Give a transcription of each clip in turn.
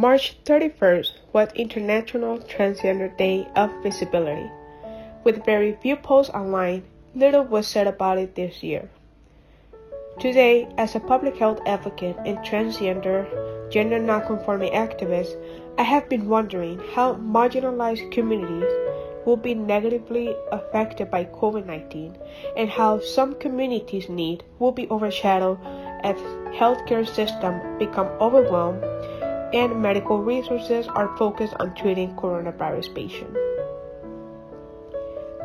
March 31st was International Transgender Day of Visibility. With very few posts online, little was said about it this year. Today, as a public health advocate and transgender, gender nonconforming activist, I have been wondering how marginalized communities will be negatively affected by COVID 19 and how some communities' need will be overshadowed as healthcare systems become overwhelmed and medical resources are focused on treating coronavirus patients.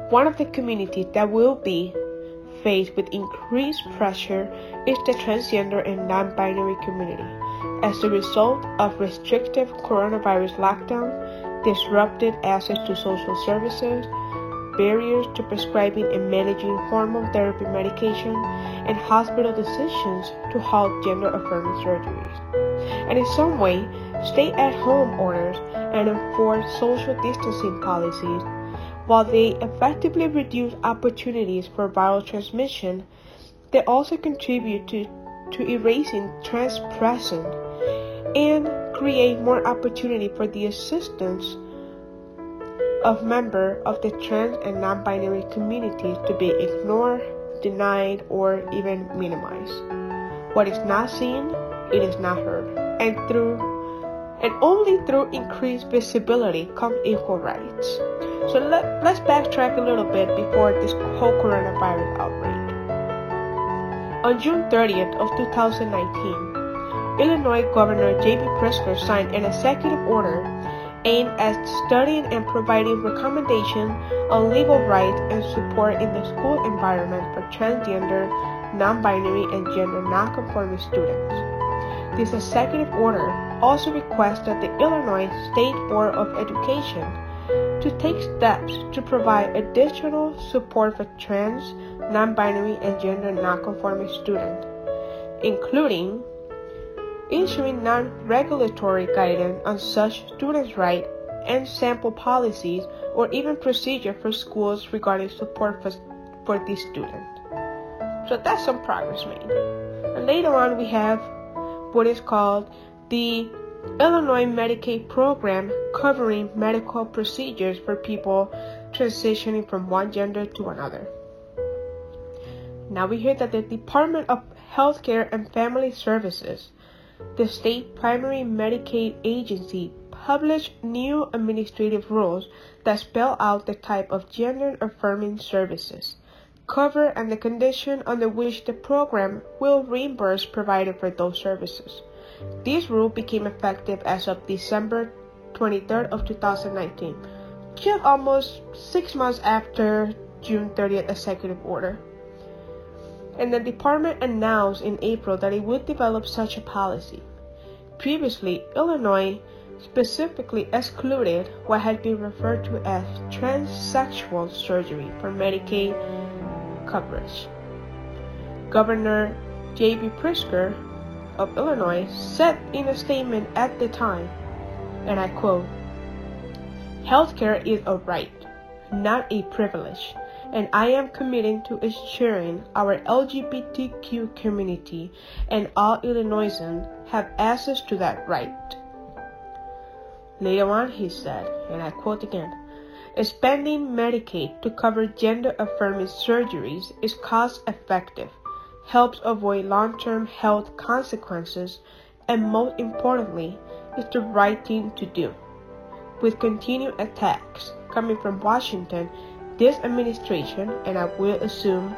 One of the communities that will be faced with increased pressure is the transgender and non binary community as a result of restrictive coronavirus lockdown, disrupted access to social services, barriers to prescribing and managing hormone therapy medication, and hospital decisions to halt gender affirming surgeries. And in some way, stay at home orders and enforce social distancing policies, while they effectively reduce opportunities for viral transmission, they also contribute to, to erasing trans presence and create more opportunity for the assistance of members of the trans and non-binary communities to be ignored, denied, or even minimized. What is not seen, it is not heard. And through and only through increased visibility come equal rights. So let, let's backtrack a little bit before this whole coronavirus outbreak. On June 30th of 2019, Illinois Governor J.B. Pritzker signed an executive order aimed at studying and providing recommendations on legal rights and support in the school environment for transgender, non-binary, and gender non-conforming students. This executive order also requests that the Illinois State Board of Education to take steps to provide additional support for trans, non-binary, and gender non-conforming students, including issuing non-regulatory guidance on such students' rights and sample policies or even procedure for schools regarding support for, for these students. So that's some progress made. And later on we have what is called the Illinois Medicaid program covering medical procedures for people transitioning from one gender to another. Now we hear that the Department of Healthcare and Family Services the state primary Medicaid agency published new administrative rules that spell out the type of gender affirming services, cover, and the condition under which the program will reimburse provided for those services. This rule became effective as of December 23rd of 2019, just almost six months after June 30th executive order and the department announced in April that it would develop such a policy. Previously, Illinois specifically excluded what had been referred to as transsexual surgery for Medicaid coverage. Governor J.B. Pritzker of Illinois said in a statement at the time, and I quote, Healthcare is a right, not a privilege and I am committed to ensuring our LGBTQ community and all Illinoisans have access to that right. Later on, he said, and I quote again, expanding Medicaid to cover gender affirming surgeries is cost effective, helps avoid long term health consequences, and most importantly, is the right thing to do. With continued attacks coming from Washington this administration, and I will assume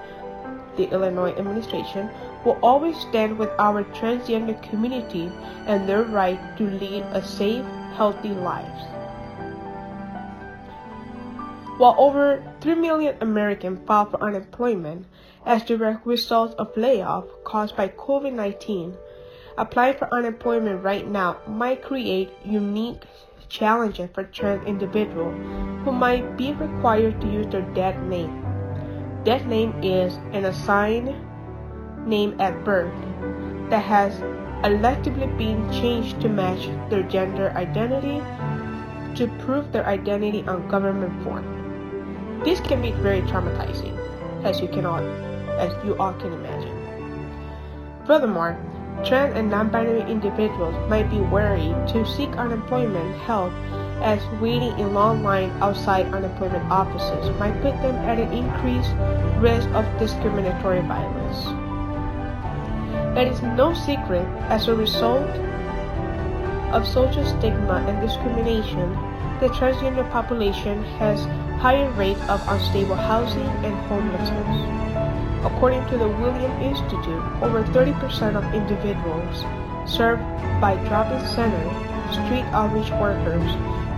the Illinois administration, will always stand with our transgender community and their right to lead a safe, healthy lives. While over 3 million Americans filed for unemployment as direct result of layoffs caused by COVID 19, applying for unemployment right now might create unique challenges for trans individuals who might be required to use their dead name. Dead name is an assigned name at birth that has electively been changed to match their gender identity to prove their identity on government form. This can be very traumatizing, as you can all, as you all can imagine. Furthermore, trans and non-binary individuals might be wary to seek unemployment help as waiting in long line outside unemployment offices might put them at an increased risk of discriminatory violence. It is no secret as a result of social stigma and discrimination, the transgender population has higher rate of unstable housing and homelessness. According to the William Institute, over 30% of individuals served by drop-in center, street outreach workers,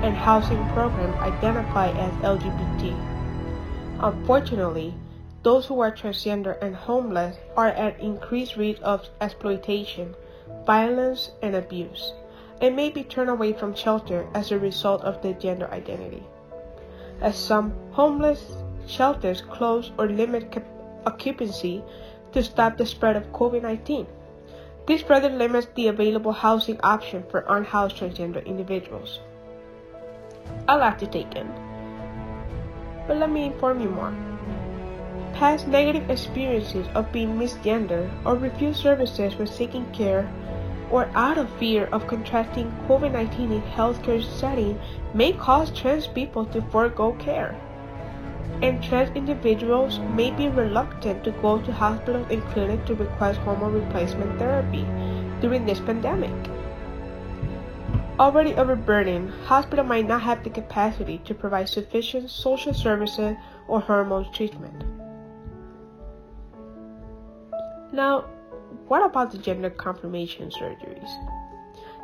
and housing programs identify as LGBT. Unfortunately, those who are transgender and homeless are at increased risk of exploitation, violence, and abuse, and may be turned away from shelter as a result of their gender identity. As some homeless shelters close or limit occupancy to stop the spread of COVID 19. This further limits the available housing option for unhoused transgender individuals. A lot to take in. But let me inform you more. Past negative experiences of being misgendered or refused services when seeking care or out of fear of contracting COVID 19 in healthcare setting may cause trans people to forego care. And trans individuals may be reluctant to go to hospitals and clinics to request hormone replacement therapy during this pandemic. Already overburdened, hospitals might not have the capacity to provide sufficient social services or hormone treatment. Now, what about the gender confirmation surgeries?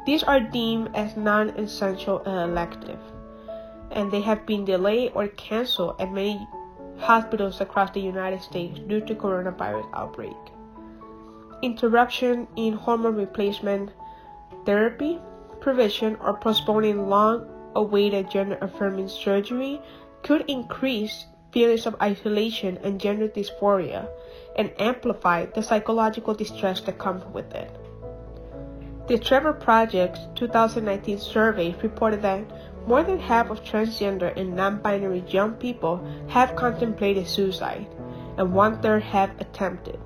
These are deemed as non essential and elective, and they have been delayed or canceled at many hospitals across the United States due to coronavirus outbreak. Interruption in hormone replacement therapy provision or postponing long awaited gender affirming surgery could increase feelings of isolation and gender dysphoria and amplify the psychological distress that comes with it. The Trevor Project's 2019 survey reported that more than half of transgender and non binary young people have contemplated suicide, and one third have attempted.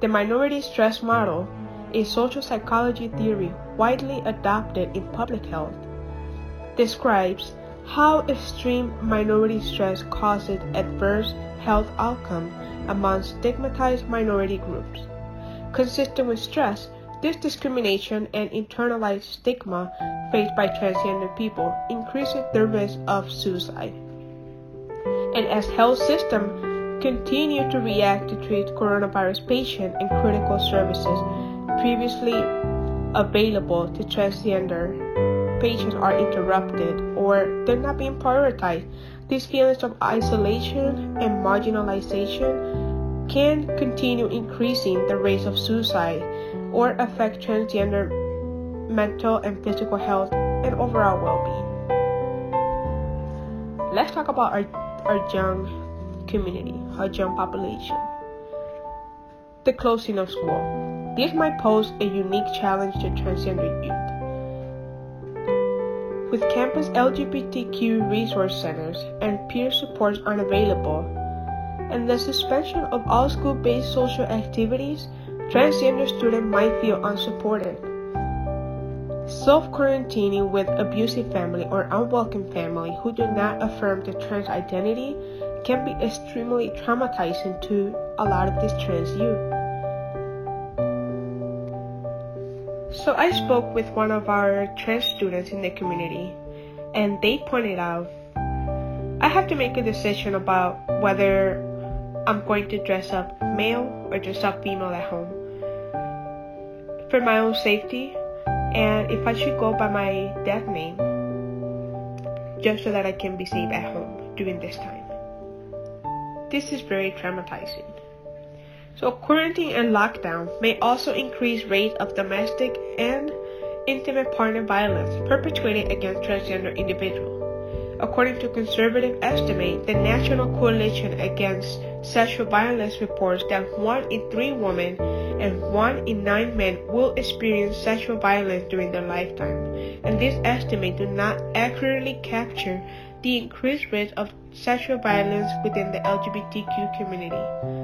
The minority stress model a social psychology theory widely adopted in public health, describes how extreme minority stress causes adverse health outcomes among stigmatized minority groups. Consistent with stress, this discrimination and internalized stigma faced by transgender people increases the risk of suicide. And as health systems continue to react to treat coronavirus patients and critical services, previously available to transgender patients are interrupted or they're not being prioritized. These feelings of isolation and marginalization can continue increasing the rates of suicide or affect transgender mental and physical health and overall well-being. Let's talk about our, our young community, our young population. The closing of school. This might pose a unique challenge to transgender youth. With campus LGBTQ resource centers and peer supports unavailable, and the suspension of all school based social activities, transgender students might feel unsupported. Self quarantining with abusive family or unwelcome family who do not affirm the trans identity can be extremely traumatizing to a lot of these trans youth. So I spoke with one of our trans students in the community, and they pointed out I have to make a decision about whether I'm going to dress up male or dress up female at home for my own safety, and if I should go by my dead name just so that I can be safe at home during this time. This is very traumatizing. So quarantine and lockdown may also increase rate of domestic and intimate partner violence perpetrated against transgender individuals. According to conservative estimate, the National Coalition Against Sexual Violence reports that one in three women and one in nine men will experience sexual violence during their lifetime. And this estimate do not accurately capture the increased risk of sexual violence within the LGBTQ community.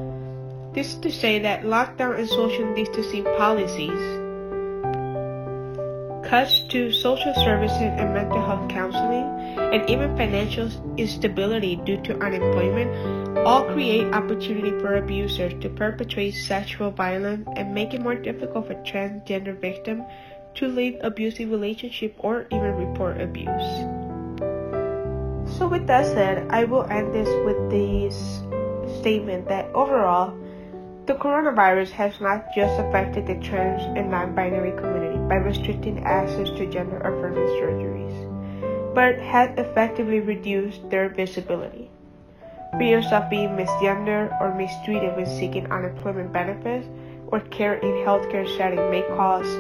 This is to say that lockdown and social distancing policies, cuts to social services and mental health counseling, and even financial instability due to unemployment all create opportunity for abusers to perpetrate sexual violence and make it more difficult for transgender victims to leave abusive relationship or even report abuse. So with that said, I will end this with this statement that overall, the coronavirus has not just affected the trans and non-binary community by restricting access to gender-affirming surgeries, but has effectively reduced their visibility. Fears of being misgendered or mistreated when seeking unemployment benefits or care in healthcare setting may cause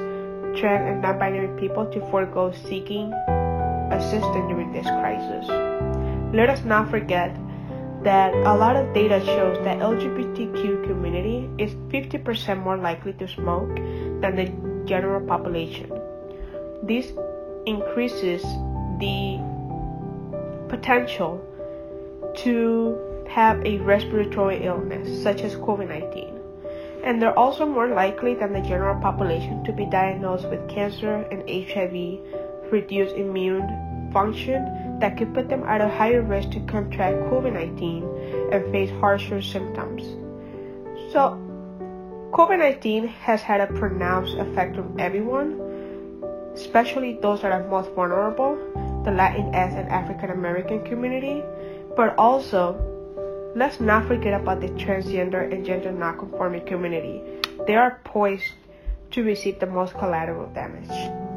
trans and non-binary people to forego seeking assistance during this crisis. Let us not forget that a lot of data shows that LGBTQ community is 50% more likely to smoke than the general population. This increases the potential to have a respiratory illness such as COVID-19 and they're also more likely than the general population to be diagnosed with cancer and HIV, reduced immune function that could put them at a higher risk to contract COVID 19 and face harsher symptoms. So, COVID 19 has had a pronounced effect on everyone, especially those that are most vulnerable, the Latinx and African American community, but also Let's not forget about the transgender and gender nonconforming community. They are poised to receive the most collateral damage.